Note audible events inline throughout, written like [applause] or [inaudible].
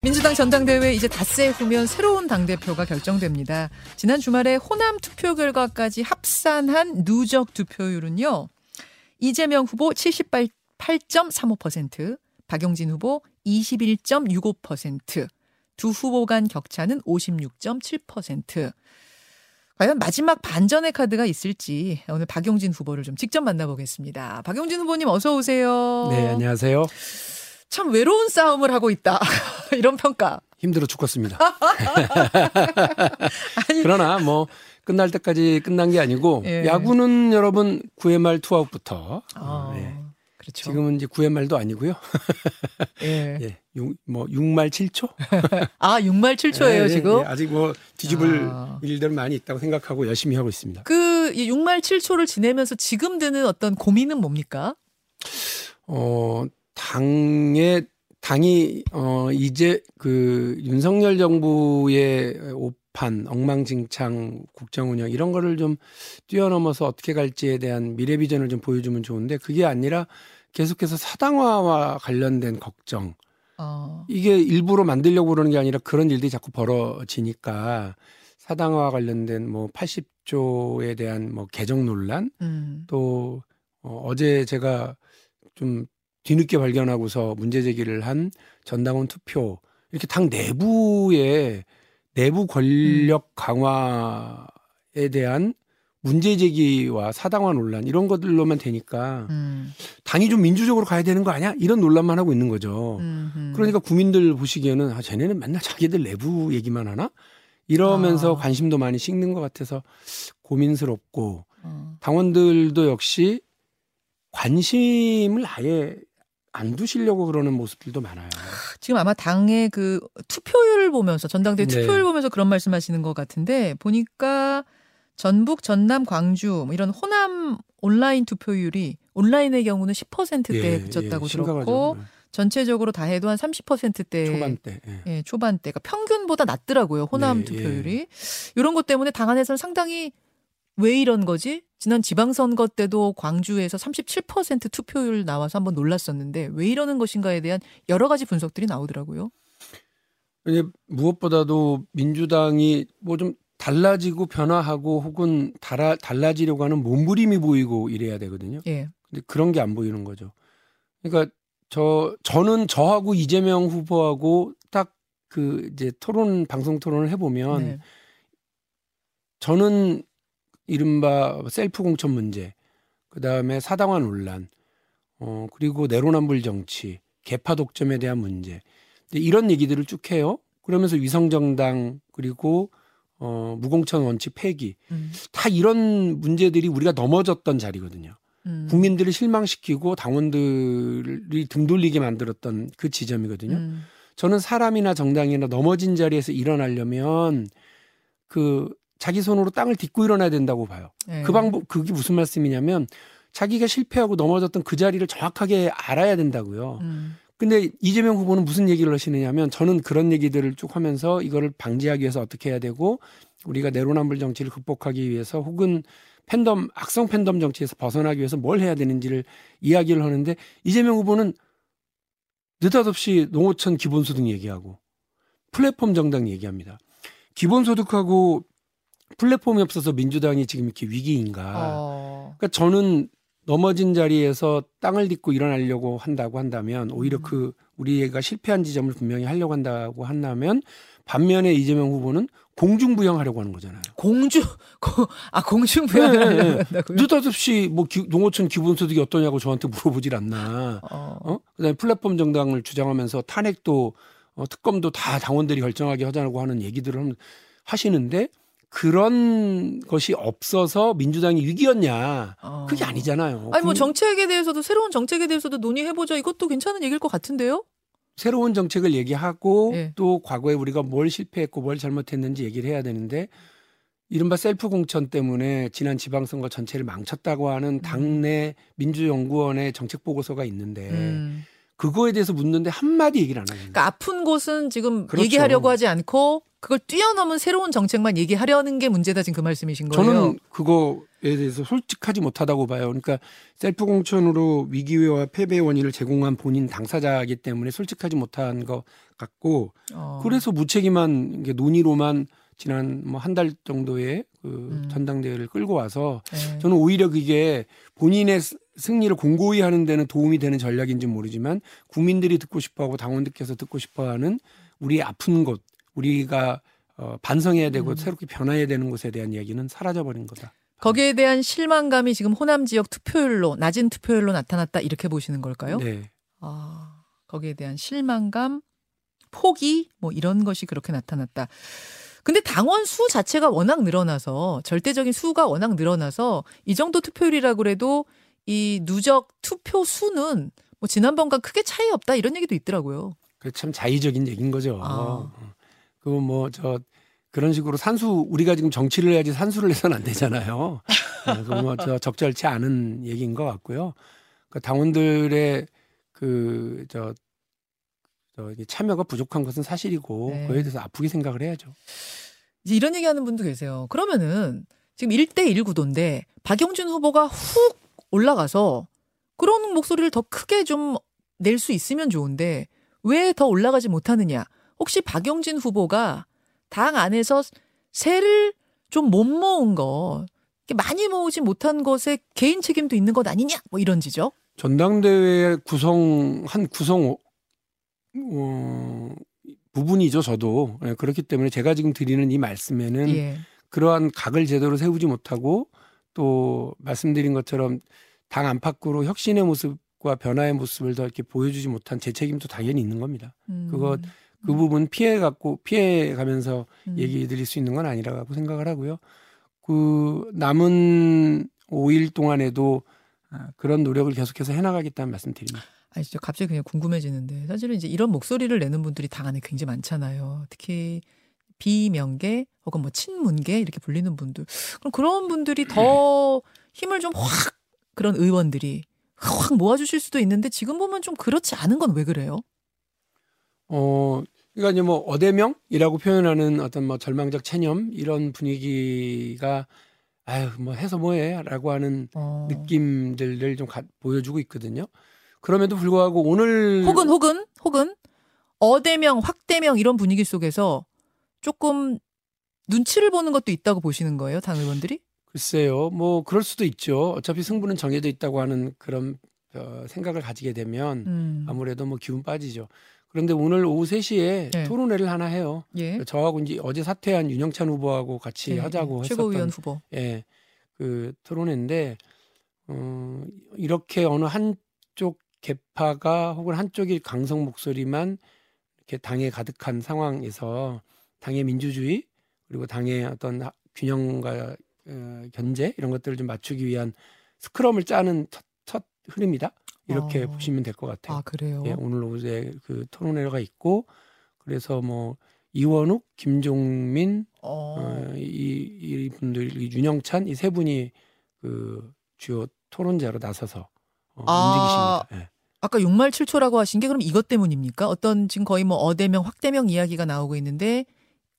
민주당 전당대회 이제 닷새 후면 새로운 당대표가 결정됩니다. 지난 주말에 호남 투표 결과까지 합산한 누적 투표율은요. 이재명 후보 78.35%, 박용진 후보 21.65%, 두 후보 간 격차는 56.7%. 과연 마지막 반전의 카드가 있을지 오늘 박용진 후보를 좀 직접 만나보겠습니다. 박용진 후보님 어서 오세요. 네, 안녕하세요. 참 외로운 싸움을 하고 있다. [laughs] 이런 평가. 힘들어 죽겠습니다. [laughs] 아니, 그러나 뭐 끝날 때까지 끝난 게 아니고 예. 야구는 여러분 9회 말 투아웃부터 아, 예. 그렇죠. 지금은 이제 9회 말도 아니고요. [laughs] 예. 예. 6, 뭐 6말 7초? 아, 6말 7초예요, 예, 지금? 예, 아직 뭐 뒤집을 아. 일들은 많이 있다고 생각하고 열심히 하고 있습니다. 그 6말 7초를 지내면서 지금 드는 어떤 고민은 뭡니까? 어, 당의 당이 어 이제 그 윤석열 정부의 오판, 엉망진창 국정 운영 이런 거를 좀 뛰어넘어서 어떻게 갈지에 대한 미래 비전을 좀 보여주면 좋은데 그게 아니라 계속해서 사당화와 관련된 걱정. 어. 이게 일부러 만들려고 그러는 게 아니라 그런 일들이 자꾸 벌어지니까 사당화와 관련된 뭐 80조에 대한 뭐 개정 논란 음. 또 어, 어제 제가 좀 뒤늦게 발견하고서 문제 제기를 한 전당원 투표 이렇게 당 내부의 내부 권력 음. 강화에 대한 문제 제기와 사당화 논란 이런 것들로만 되니까 음. 당이 좀 민주적으로 가야 되는 거 아니야? 이런 논란만 하고 있는 거죠. 음흠. 그러니까 국민들 보시기에는 아 쟤네는 맨날 자기들 내부 얘기만 하나? 이러면서 아. 관심도 많이 식는 것 같아서 고민스럽고 어. 당원들도 역시 관심을 아예 안 두시려고 그러는 모습들도 많아요. 지금 아마 당의 그 투표율 보면서 전당대 네. 투표율 보면서 그런 말씀하시는 것 같은데 보니까 전북, 전남, 광주 뭐 이런 호남 온라인 투표율이 온라인의 경우는 10%대에 예, 그쳤다고 예, 들었고 네. 전체적으로 다 해도 한 30%대 초반대. 예. 예, 초반대. 그러니까 평균보다 낮더라고요. 호남 네, 투표율이. 예. 이런 것 때문에 당 안에서는 상당히 왜 이런 거지? 지난 지방선거 때도 광주에서 37% 투표율 나와서 한번 놀랐었는데 왜 이러는 것인가에 대한 여러 가지 분석들이 나오더라고요. 무엇보다도 민주당이 뭐 좀 달라지고 변화하고 혹은 달아, 달라지려고 하는 몸부림이 보이고 이래야 되거든요. 예. 근데 그런 게 안 보이는 거죠. 그러니까 저 저는 저하고 이재명 후보하고 딱 그 이제 토론 방송 토론을 해보면 네. 저는 이른바 셀프 공천 문제, 그 다음에 사당화 논란, 어, 그리고 내로남불 정치, 개파 독점에 대한 문제. 이런 얘기들을 쭉 해요. 그러면서 위성정당, 그리고 어, 무공천 원칙 폐기. 음. 다 이런 문제들이 우리가 넘어졌던 자리거든요. 음. 국민들을 실망시키고 당원들이 등 돌리게 만들었던 그 지점이거든요. 음. 저는 사람이나 정당이나 넘어진 자리에서 일어나려면 그 자기 손으로 땅을 딛고 일어나야 된다고 봐요. 네. 그 방법 그게 무슨 말씀이냐면 자기가 실패하고 넘어졌던 그 자리를 정확하게 알아야 된다고요. 음. 근데 이재명 후보는 무슨 얘기를 하시느냐면 저는 그런 얘기들을 쭉 하면서 이거를 방지하기 위해서 어떻게 해야 되고 우리가 내로남불 정치를 극복하기 위해서 혹은 팬덤 악성 팬덤 정치에서 벗어나기 위해서 뭘 해야 되는지를 이야기를 하는데 이재명 후보는 느닷없이 농어촌 기본소득 얘기하고 플랫폼 정당 얘기합니다. 기본소득하고 플랫폼이 없어서 민주당이 지금 이렇게 위기인가. 어. 그러니까 저는 넘어진 자리에서 땅을 딛고 일어나려고 한다고 한다면 오히려 음. 그 우리가 실패한 지점을 분명히 하려고 한다고 한다면 반면에 이재명 후보는 공중부양하려고 하는 거잖아요. 공중 [laughs] 아 공중부양하려고 네, 네. 느닷없이 뭐 기, 농어촌 기본소득이 어떠냐고 저한테 물어보질 않나. 어. 어? 그다음에 플랫폼 정당을 주장하면서 탄핵도 어, 특검도 다 당원들이 결정하게 하자고 하는 얘기들을 하시는데 그런 것이 없어서 민주당이 위기였냐? 어. 그게 아니잖아요. 아니 뭐 정책에 대해서도 새로운 정책에 대해서도 논의해 보자. 이것도 괜찮은 얘기일 것 같은데요? 새로운 정책을 얘기하고 네. 또 과거에 우리가 뭘 실패했고 뭘 잘못했는지 얘기를 해야 되는데 이른바 셀프 공천 때문에 지난 지방선거 전체를 망쳤다고 하는 음. 당내 민주연구원의 정책 보고서가 있는데 음. 그거에 대해서 묻는데 한마디 얘기를 안 하는 거예요. 그러니까 아픈 곳은 지금 그렇죠. 얘기하려고 하지 않고 그걸 뛰어넘은 새로운 정책만 얘기하려는 게 문제다 지금 그 말씀이신 거예요. 저는 그거 대해서 솔직하지 못하다고 봐요. 그러니까 셀프 공천으로 위기와 패배 원인을 제공한 본인 당사자이기 때문에 솔직하지 못한 것 같고 어. 그래서 무책임한 논의로만 지난 뭐 한 달 정도의 그 음. 전당대회를 끌고 와서 네. 저는 오히려 그게 본인의 승리를 공고히 하는 데는 도움이 되는 전략인지 모르지만 국민들이 듣고 싶어하고 당원들께서 듣고 싶어하는 우리의 아픈 곳 우리가 어, 반성해야 되고 음. 새롭게 변화해야 되는 것에 대한 이야기는 사라져버린 거다. 거기에 대한 실망감이 지금 호남 지역 투표율로 낮은 투표율로 나타났다 이렇게 보시는 걸까요? 네. 아 거기에 대한 실망감, 포기 뭐 이런 것이 그렇게 나타났다. 근데 당원 수 자체가 워낙 늘어나서 절대적인 수가 워낙 늘어나서 이 정도 투표율이라고 그래도 이 누적 투표 수는 뭐 지난번과 크게 차이 없다 이런 얘기도 있더라고요. 그 참 자의적인 얘기인 거죠. 아. 그거 뭐 저 그런 식으로 산수 우리가 지금 정치를 해야지 산수를 해서는 안 되잖아요. 아, 그거 뭐저 적절치 않은 얘기인 것 같고요. 그 당원들의 그저 저 참여가 부족한 것은 사실이고 네. 그에 대해서 아프게 생각을 해야죠. 이제 이런 얘기하는 분도 계세요. 그러면은 지금 1대1 구도인데 박영준 후보가 훅 올라가서 그런 목소리를 더 크게 좀 낼 수 있으면 좋은데 왜 더 올라가지 못하느냐? 혹시 박영진 후보가 당 안에서 세를 좀 못 모은 거, 많이 모으지 못한 것에 개인 책임도 있는 것 아니냐? 뭐 이런 지적? 전당대회 구성 한 구성 어, 부분이죠. 저도 네, 그렇기 때문에 제가 지금 드리는 이 말씀에는 예. 그러한 각을 제대로 세우지 못하고 또 말씀드린 것처럼 당 안팎으로 혁신의 모습과 변화의 모습을 더 이렇게 보여주지 못한 제 책임도 당연히 있는 겁니다. 음. 그것 그 부분 피해 갖고 피해 가면서 음. 얘기 드릴 수 있는 건 아니라고 생각을 하고요. 그 남은 5일 동안에도 아, 그런 노력을 계속해서 해나가겠다는 말씀 드립니다. 아니 진짜 갑자기 그냥 궁금해지는데 사실은 이제 이런 목소리를 내는 분들이 당 안에 굉장히 많잖아요. 특히 비명계 혹은 뭐 친문계 이렇게 불리는 분들. 그럼 그런 분들이 더 힘을 좀 확 그런 의원들이 확 모아주실 수도 있는데 지금 보면 좀 그렇지 않은 건 왜 그래요? 어, 그러니까 이제 뭐 어대명이라고 표현하는 어떤 뭐 절망적 체념 이런 분위기가 아유 뭐 해서 뭐해라고 하는 어. 느낌들을 좀 가, 보여주고 있거든요. 그럼에도 불구하고 오늘 혹은 혹은 혹은 어대명 확대명 이런 분위기 속에서 조금 눈치를 보는 것도 있다고 보시는 거예요, 당 의원들이? 글쎄요, 뭐 그럴 수도 있죠. 어차피 승부는 정해져 있다고 하는 그런 어, 생각을 가지게 되면 음. 아무래도 뭐 기운 빠지죠. 그런데 오늘 오후 3시에 네. 토론회를 하나 해요. 예. 저하고 이제 어제 사퇴한 윤영찬 후보하고 같이 예. 하자고 했었던 최고위원 후보. 예. 그 토론회인데 어 이렇게 어느 한쪽 개파가 혹은 한쪽이 강성 목소리만 이렇게 당에 가득한 상황에서 당의 민주주의 그리고 당의 어떤 균형과 어, 견제 이런 것들을 좀 맞추기 위한 스크럼을 짜는 첫, 첫 흐름이다. 이렇게 어. 보시면 될 것 같아요. 아, 그래요? 예, 오늘 오후에 그 토론회가 있고 그래서 뭐 이원욱, 김종민 어. 어, 이, 이 분들, 이 윤영찬 이 세 분이 그 주요 토론자로 나서서 어, 아. 움직이십니다. 예. 아까 6말 7초라고 하신 게 그럼 이것 때문입니까? 어떤 지금 거의 뭐 어대명, 확대명 이야기가 나오고 있는데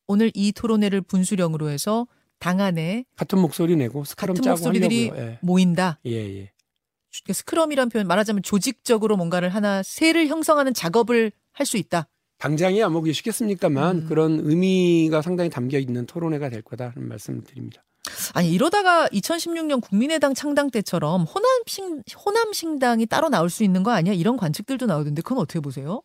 오늘 이 토론회를 분수령으로 해서 당 안에 같은 목소리 내고 스크럼 같은 목소리들이. 예. 모인다. 예, 예. 그러니까 스크럼이란 표현 말하자면 조직적으로 뭔가를 하나 세를 형성하는 작업을 할 수 있다. 당장이야 뭐 그게 쉽겠습니까만 음. 그런 의미가 상당히 담겨 있는 토론회가 될 거다는 말씀을 드립니다. 아니 이러다가 2016년 국민의당 창당 때처럼 호남신 호남신당이 따로 나올 수 있는 거 아니야? 이런 관측들도 나오던데 그건 어떻게 보세요?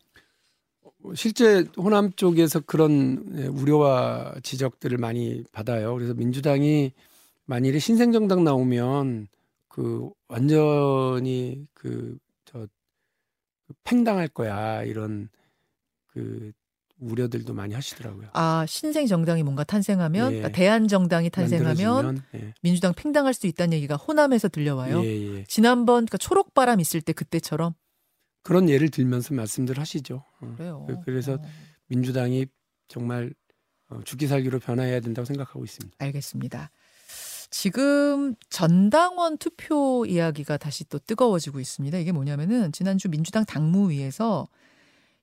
실제 호남 쪽에서 그런 예, 우려와 지적들을 많이 받아요. 그래서 민주당이 만일에 신생정당 나오면 그 완전히 그 저 팽당할 거야 이런 그 우려들도 많이 하시더라고요. 아 신생 정당이 뭔가 탄생하면 예. 그러니까 대한 정당이 탄생하면 예. 민주당 팽당할 수 있다는 얘기가 호남에서 들려와요. 예, 예. 지난번 그러니까 초록 바람 있을 때 그때처럼 그런 예를 들면서 말씀들 하시죠. 어. 그래요. 그, 그래서 어. 민주당이 정말 어, 죽기 살기로 변화해야 된다고 생각하고 있습니다. 알겠습니다. 지금 전당원 투표 이야기가 다시 또 뜨거워지고 있습니다. 이게 뭐냐면은 지난주 민주당 당무위에서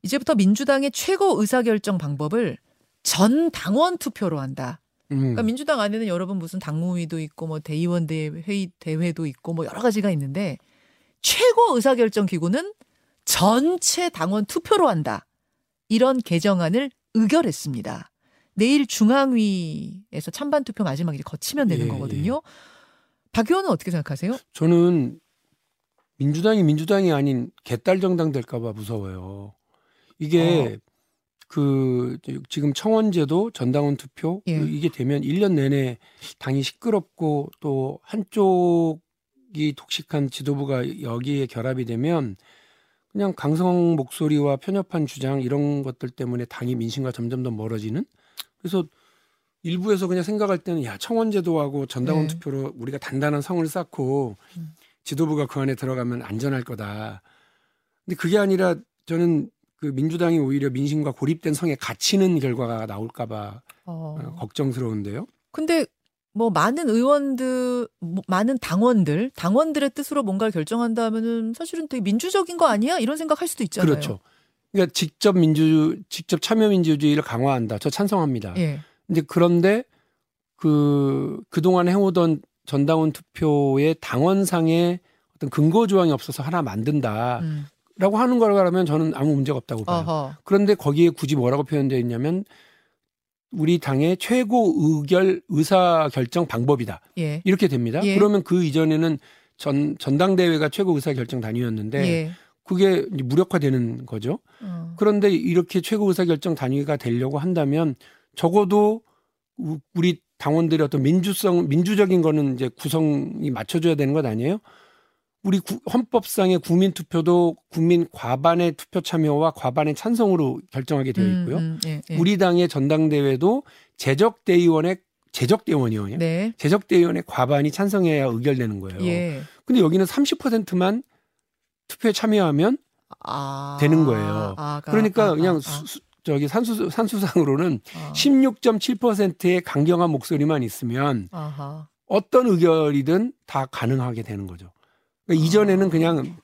이제부터 민주당의 최고 의사결정 방법을 전 당원 투표로 한다. 음. 그러니까 민주당 안에는 여러분 무슨 당무위도 있고 뭐 대의원 대회 대회도 있고 뭐 여러 가지가 있는데 최고 의사결정 기구는 전체 당원 투표로 한다. 이런 개정안을 의결했습니다. 내일 중앙위에서 찬반 투표 마지막 이제 거치면 되는 예, 거거든요. 박 의원은 어떻게 생각하세요? 저는 민주당이 민주당이 아닌 개딸 정당 될까봐 무서워요. 이게 어. 그 지금 청원제도 전당원 투표 예. 이게 되면 1년 내내 당이 시끄럽고 또 한쪽이 독식한 지도부가 여기에 결합이 되면 그냥 강성 목소리와 편협한 주장 이런 것들 때문에 당이 민심과 점점 더 멀어지는 그래서 일부에서 그냥 생각할 때는 야 청원제도하고 전당원 네. 투표로 우리가 단단한 성을 쌓고 음. 지도부가 그 안에 들어가면 안전할 거다. 근데 그게 아니라 저는 그 민주당이 오히려 민심과 고립된 성에 갇히는 결과가 나올까봐 어. 어, 걱정스러운데요. 근데 뭐 많은 의원들, 뭐 많은 당원들, 당원들의 뜻으로 뭔가를 결정한다면은 사실은 되게 민주적인 거 아니야? 이런 생각할 수도 있잖아요. 그렇죠. 그러니까 직접 민주 직접 참여 민주주의를 강화한다. 저 찬성합니다. 예. 근데 그런데 그 그동안 해오던 전당원 투표의 당원상의 어떤 근거 조항이 없어서 하나 만든다라고 음. 하는 거라면 저는 아무 문제가 없다고 봐요. 어허. 그런데 거기에 굳이 뭐라고 표현되어 있냐면 우리 당의 최고 의결 의사 결정 방법이다. 예. 이렇게 됩니다. 예. 그러면 그 이전에는 전 전당대회가 최고 의사 결정 단위였는데 예. 그게 무력화되는 거죠. 어. 그런데 이렇게 최고 의사 결정 단위가 되려고 한다면 적어도 우- 우리 당원들의 어떤 민주성 민주적인 거는 이제 구성이 맞춰줘야 되는 것 아니에요? 우리 구- 헌법상의 국민 투표도 국민 과반의 투표 참여와 과반의 찬성으로 결정하게 되어 있고요. 음, 음, 예, 예. 우리 당의 전당대회도 재적 대의원의 재적 대의원이요. 네. 재적 대의원의 과반이 찬성해야 의결되는 거예요. 예. 근데 여기는 30%만 투표에 참여하면 아. 되는 거예요. 아가, 그러니까 아, 그냥 아, 수, 수- 저기 산수 산수상으로는 아. 16.7%의 강경한 목소리만 있으면 아하. 어떤 의결이든 다 가능하게 되는 거죠. 그러니까 아. 이전에는 그냥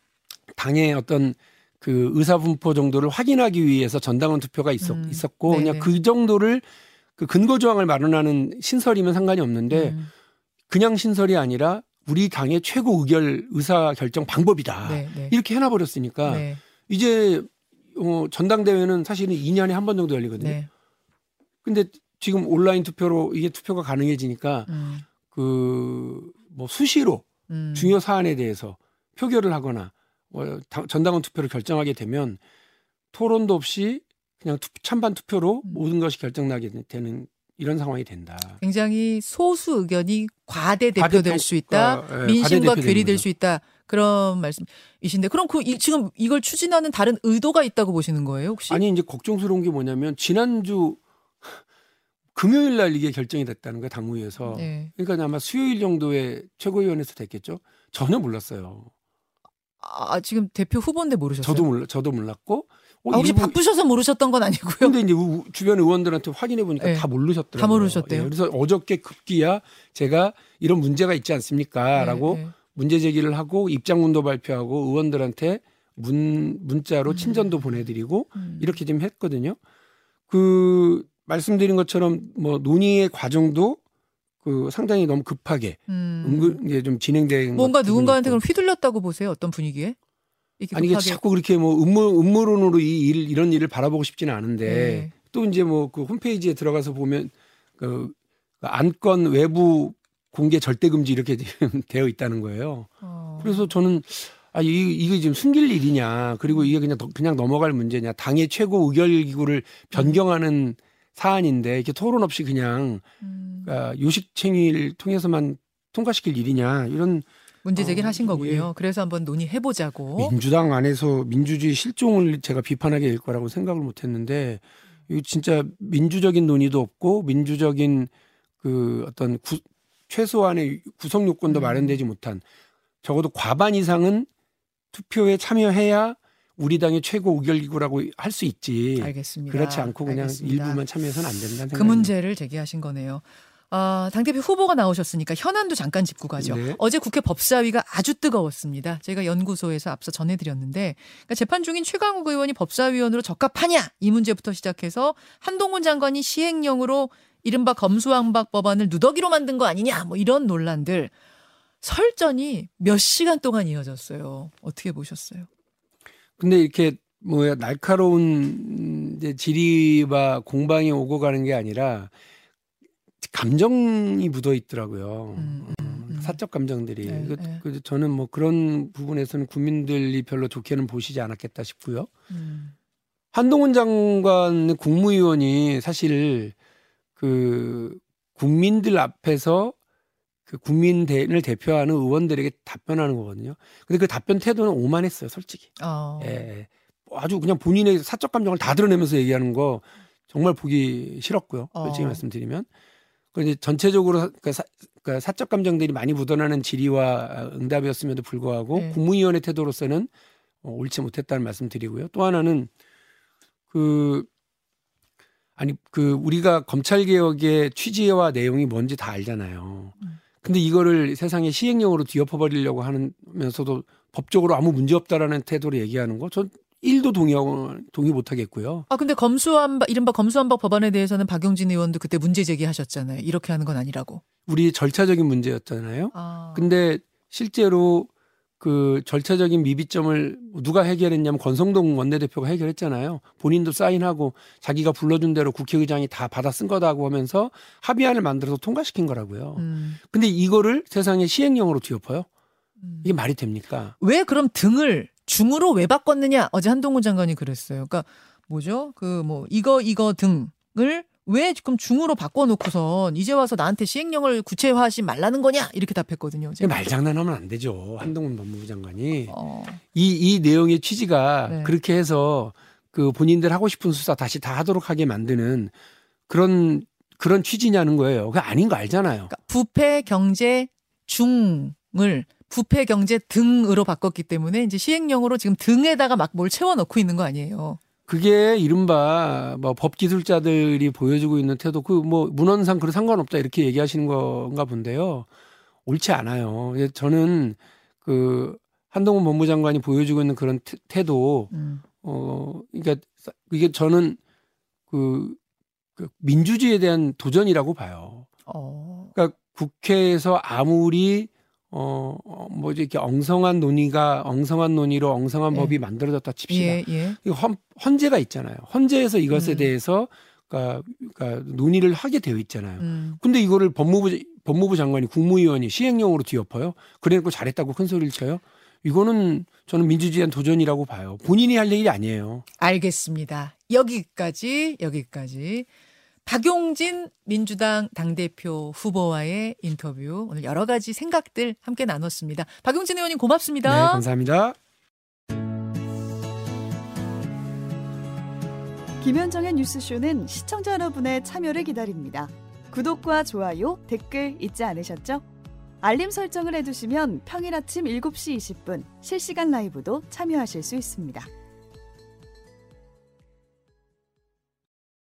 당의 어떤 그 의사 분포 정도를 확인하기 위해서 전당원 투표가 있었, 음, 있었고 네네. 그냥 그 정도를 그 근거 조항을 마련하는 신설이면 상관이 없는데 음. 그냥 신설이 아니라 우리 당의 최고 의결 의사 결정 방법이다. 네, 네. 이렇게 해놔 버렸으니까 네. 이제 어, 전당대회는 사실은 2년에 한 번 정도 열리거든요. 네. 근데 지금 온라인 투표로 이게 투표가 가능해지니까 음. 그뭐 수시로 음. 중요 사안에 대해서 표결을 하거나 뭐 당- 전당원 투표를 결정하게 되면 토론도 없이 그냥 투, 찬반 투표로 음. 모든 것이 결정나게 되는 이런 상황이 된다. 굉장히 소수 의견이 과대 대표될 수 있다. 평가, 예, 민심과 괴리될. 수 있다. 그런 말씀이신데 그럼 그 이, 지금 이걸 추진하는 다른 의도가 있다고 보시는 거예요, 혹시? 아니 이제 걱정스러운 게 뭐냐면 지난주 금요일 날 이게 결정이 됐다는 거예요 당무위에서. 네. 그러니까 아마 수요일 정도에 최고위원회에서 됐겠죠. 전혀 몰랐어요. 아, 지금 대표 후보인데 모르셨어요? 저도 몰라, 저도 몰랐고. 어, 아, 혹시 일부- 바쁘셔서 모르셨던 건 아니고요. 근데 이제 우- 주변 의원들한테 확인해 보니까 네. 다 모르셨더라고요. 다 모르셨대요? 예, 그래서 어저께 급기야 제가 이런 문제가 있지 않습니까라고 네, 네. 문제 제기를 하고 입장문도 발표하고 의원들한테 문 문자로 음. 친전도 보내드리고 음. 이렇게 좀 했거든요. 그 말씀드린 것처럼 뭐 논의의 과정도 그 상당히 너무 급하게 음. 은근 이게 좀 진행된 뭔가 누군가한테. 그럼 휘둘렸다고 보세요? 어떤 분위기에? 이렇게 아니 이게. 자꾸 그렇게 뭐 음모 음모론으로 이 일, 이런 일을 바라보고 싶지는 않은데 네. 또 이제 뭐 그 홈페이지에 들어가서 보면 그 안건 외부 공개 절대 금지 이렇게 지금 [laughs] 되어 있다는 거예요. 어. 그래서 저는 아 이, 이게 지금 숨길 일이냐 그리고 이게 그냥 더- 그냥 넘어갈 문제냐 당의 최고 의결 기구를 변경하는 사안인데 이렇게 토론 없이 그냥 음. 아, 요식챙이를 통해서만 통과시킬 일이냐 이런 문제 제기를 어, 하신 거군요. 그래서 한번 논의해 보자고. 민주당 안에서 민주주의 실종을 제가 비판하게 될 거라고 생각을 못 했는데 이거 진짜 민주적인 논의도 없고 민주적인 그 어떤 구, 최소한의 구성 요건도 음. 마련되지 못한 적어도 과반 이상은 투표에 참여해야 우리 당의 최고 의결기구라고 할 수 있지. 알겠습니다. 그렇지 않고 그냥 알겠습니다. 일부만 참여해서는 안 된다는 그 생각입니다. 문제를 제기하신 거네요. 아, 당대표 후보가 나오셨으니까 현안도 잠깐 짚고 가죠. 네. 어제 국회 법사위가 아주 뜨거웠습니다. 제가 연구소에서 앞서 전해드렸는데 그러니까 재판 중인 최강욱 의원이 법사위원으로 적합하냐 이 문제부터 시작해서 한동훈 장관이 시행령으로 이른바 검수왕박 법안을 누더기로 만든 거 아니냐 뭐 이런 논란들 설전이 몇 시간 동안 이어졌어요. 어떻게 보셨어요? 근데 이렇게 뭐야 날카로운 이제 질의와 공방이 오고 가는 게 아니라 감정이 묻어 있더라고요. 음, 음, 음. 음. 사적 감정들이. 네, 그, 네. 그, 저는 뭐 그런 부분에서는 국민들이 별로 좋게는 보시지 않았겠다 싶고요. 음. 한동훈 장관 국무위원이 사실 그 국민들 앞에서 그 국민을 대표하는 의원들에게 답변하는 거거든요. 근데 그 답변 태도는 오만했어요, 솔직히. 어. 예. 아주 그냥 본인의 사적 감정을 다 드러내면서 얘기하는 거 정말 보기 싫었고요. 솔직히 어. 말씀드리면. 그 전체적으로 그러니까 사, 그러니까 사적 감정들이 많이 묻어나는 질의와 응답이었음에도 불구하고 네. 국무위원의 태도로서는 어, 옳지 못했다는 말씀드리고요. 또 하나는 그 아니 그 우리가 검찰 개혁의 취지와 내용이 뭔지 다 알잖아요. 음. 근데 이거를 세상에 시행령으로 뒤엎어 버리려고 하면서도 법적으로 아무 문제 없다라는 태도로 얘기하는 거 전 1도 동의하고 동의 못 하겠고요. 아 근데 검수한박 이른바 검수한박 법안에 대해서는 박용진 의원도 그때 문제 제기하셨잖아요. 이렇게 하는 건 아니라고. 우리 절차적인 문제였잖아요. 아. 근데 실제로 그 절차적인 미비점을 누가 해결했냐면 권성동 원내대표가 해결했잖아요. 본인도 사인하고 자기가 불러준 대로 국회의장이 다 받아 쓴 거다고 하면서 합의안을 만들어서 통과시킨 거라고요. 음. 근데 이거를 세상에 시행령으로 뒤엎어요? 음. 이게 말이 됩니까? 왜 그럼 등을 중으로 왜 바꿨느냐? 어제 한동훈 장관이 그랬어요. 그러니까 뭐죠? 그 뭐 이거 이거 등을 왜 지금 중으로 바꿔놓고선 이제 와서 나한테 시행령을 구체화하지 말라는 거냐 이렇게 답했거든요. 제가. 말장난하면 안 되죠. 한동훈 법무부 장관이 어. 이, 이 내용의 취지가 네. 그렇게 해서 그 본인들 하고 싶은 수사 다시 다 하도록 하게 만드는 그런 그런 취지냐는 거예요. 그 아닌 거 알잖아요. 그러니까 부패 경제 중을 부패 경제 등으로 바꿨기 때문에 이제 시행령으로 지금 등에다가 막 뭘 채워 넣고 있는 거 아니에요. 그게 이른바 뭐 법기술자들이 보여주고 있는 태도 그 뭐 문헌상 그런 상관없다 이렇게 얘기하시는 건가 본데요. 옳지 않아요. 저는 그 한동훈 법무장관이 보여주고 있는 그런 태도 음. 어 그러니까 이게 저는 그, 그 민주주의에 대한 도전이라고 봐요. 어. 그러니까 국회에서 아무리 어, 어, 뭐지, 이렇게 엉성한 논의가, 엉성한 논의로 엉성한 예. 법이 만들어졌다 칩시다. 예, 예. 이 헌, 헌재가 있잖아요. 헌재에서 이것에 음. 대해서, 그러니까, 그러니까 논의를 하게 되어 있잖아요. 음. 근데 이거를 법무부, 법무부 장관이 국무위원이 시행령으로 뒤엎어요? 그래놓고 잘했다고 큰 소리를 쳐요? 이거는 저는 민주주의한 도전이라고 봐요. 본인이 할 얘기 아니에요. 알겠습니다. 여기까지, 여기까지. 박용진 민주당 당대표 후보와의 인터뷰 오늘 여러 가지 생각들 함께 나눴습니다. 박용진 의원님 고맙습니다. 네, 감사합니다. 김현정의 뉴스쇼는 시청자 여러분의 참여를 기다립니다. 구독과 좋아요, 댓글 잊지 않으셨죠? 알림 설정을 해두시면 평일 아침 7시 20분 실시간 라이브도 참여하실 수 있습니다.